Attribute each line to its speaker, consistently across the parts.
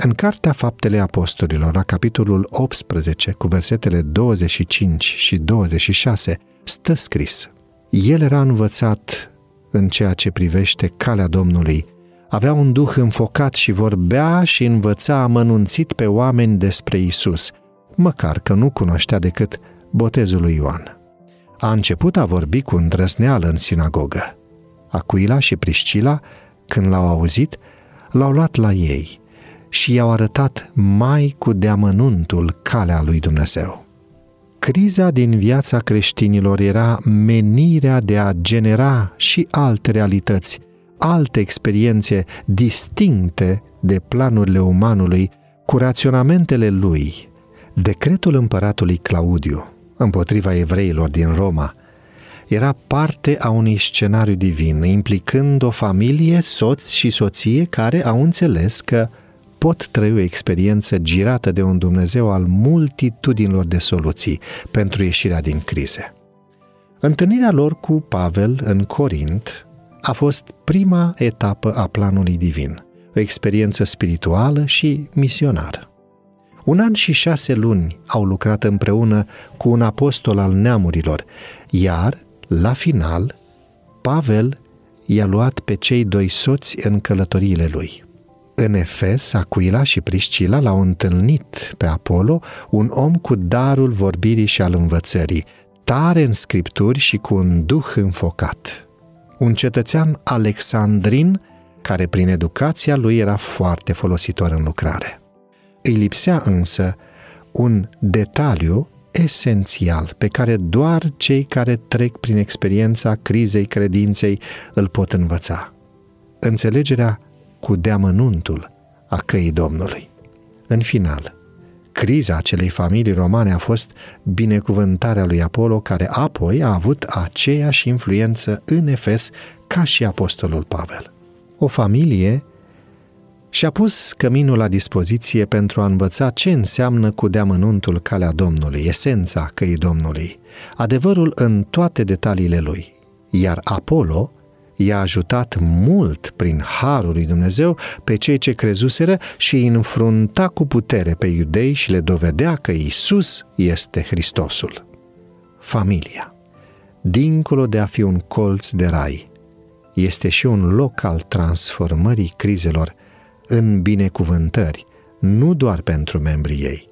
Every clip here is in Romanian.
Speaker 1: În Cartea Faptele Apostolilor, la capitolul 18, cu versetele 25 și 26, stă scris El era învățat în ceea ce privește calea Domnului, avea un duh înfocat și vorbea și învăța amănunțit pe oameni despre Isus, măcar că nu cunoștea decât botezul lui Ioan. A început a vorbi cu îndrăzneală în sinagogă. Acuila și Priscila, când l-au auzit, l-au luat la ei și i-au arătat mai cu deamănuntul calea lui Dumnezeu. Criza din viața creștinilor era menirea de a genera și alte realități, alte experiențe distincte de planurile umanului cu raționamentele lui. Decretul împăratului Claudiu împotriva evreilor din Roma era parte a unui scenariu divin, implicând o familie, soț și soție care au înțeles că pot trăi o experiență girată de un Dumnezeu al multitudinilor de soluții pentru ieșirea din crize. Întâlnirea lor cu Pavel în Corint a fost prima etapă a planului divin, o experiență spirituală și misionară. Un an și șase luni au lucrat împreună cu un apostol al neamurilor, iar, la final, Pavel i-a luat pe cei doi soți în călătoriile lui. În Efes, Aquila și Priscila l-au întâlnit pe Apollo, un om cu darul vorbirii și al învățării, tare în scripturi și cu un duh înfocat. Un cetățean alexandrin care prin educația lui era foarte folositor în lucrare. Îi lipsea însă un detaliu esențial pe care doar cei care trec prin experiența crizei credinței îl pot învăța. Înțelegerea cu deamănuntul a căii Domnului. În final, criza acelei familii romane a fost binecuvântarea lui Apollo, care apoi a avut aceeași influență în Efes ca și apostolul Pavel. O familie și-a pus căminul la dispoziție pentru a învăța ce înseamnă cu deamănuntul calea Domnului, esența căii Domnului, adevărul în toate detaliile lui. Iar Apollo i-a ajutat mult prin harul lui Dumnezeu pe cei ce crezuseră și îi înfrunta cu putere pe iudei și le dovedea că Isus este Hristosul. Familia, dincolo de a fi un colț de rai, este și un loc al transformării crizelor în binecuvântări, nu doar pentru membrii ei,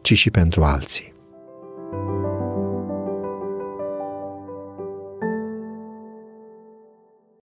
Speaker 1: ci și pentru alții.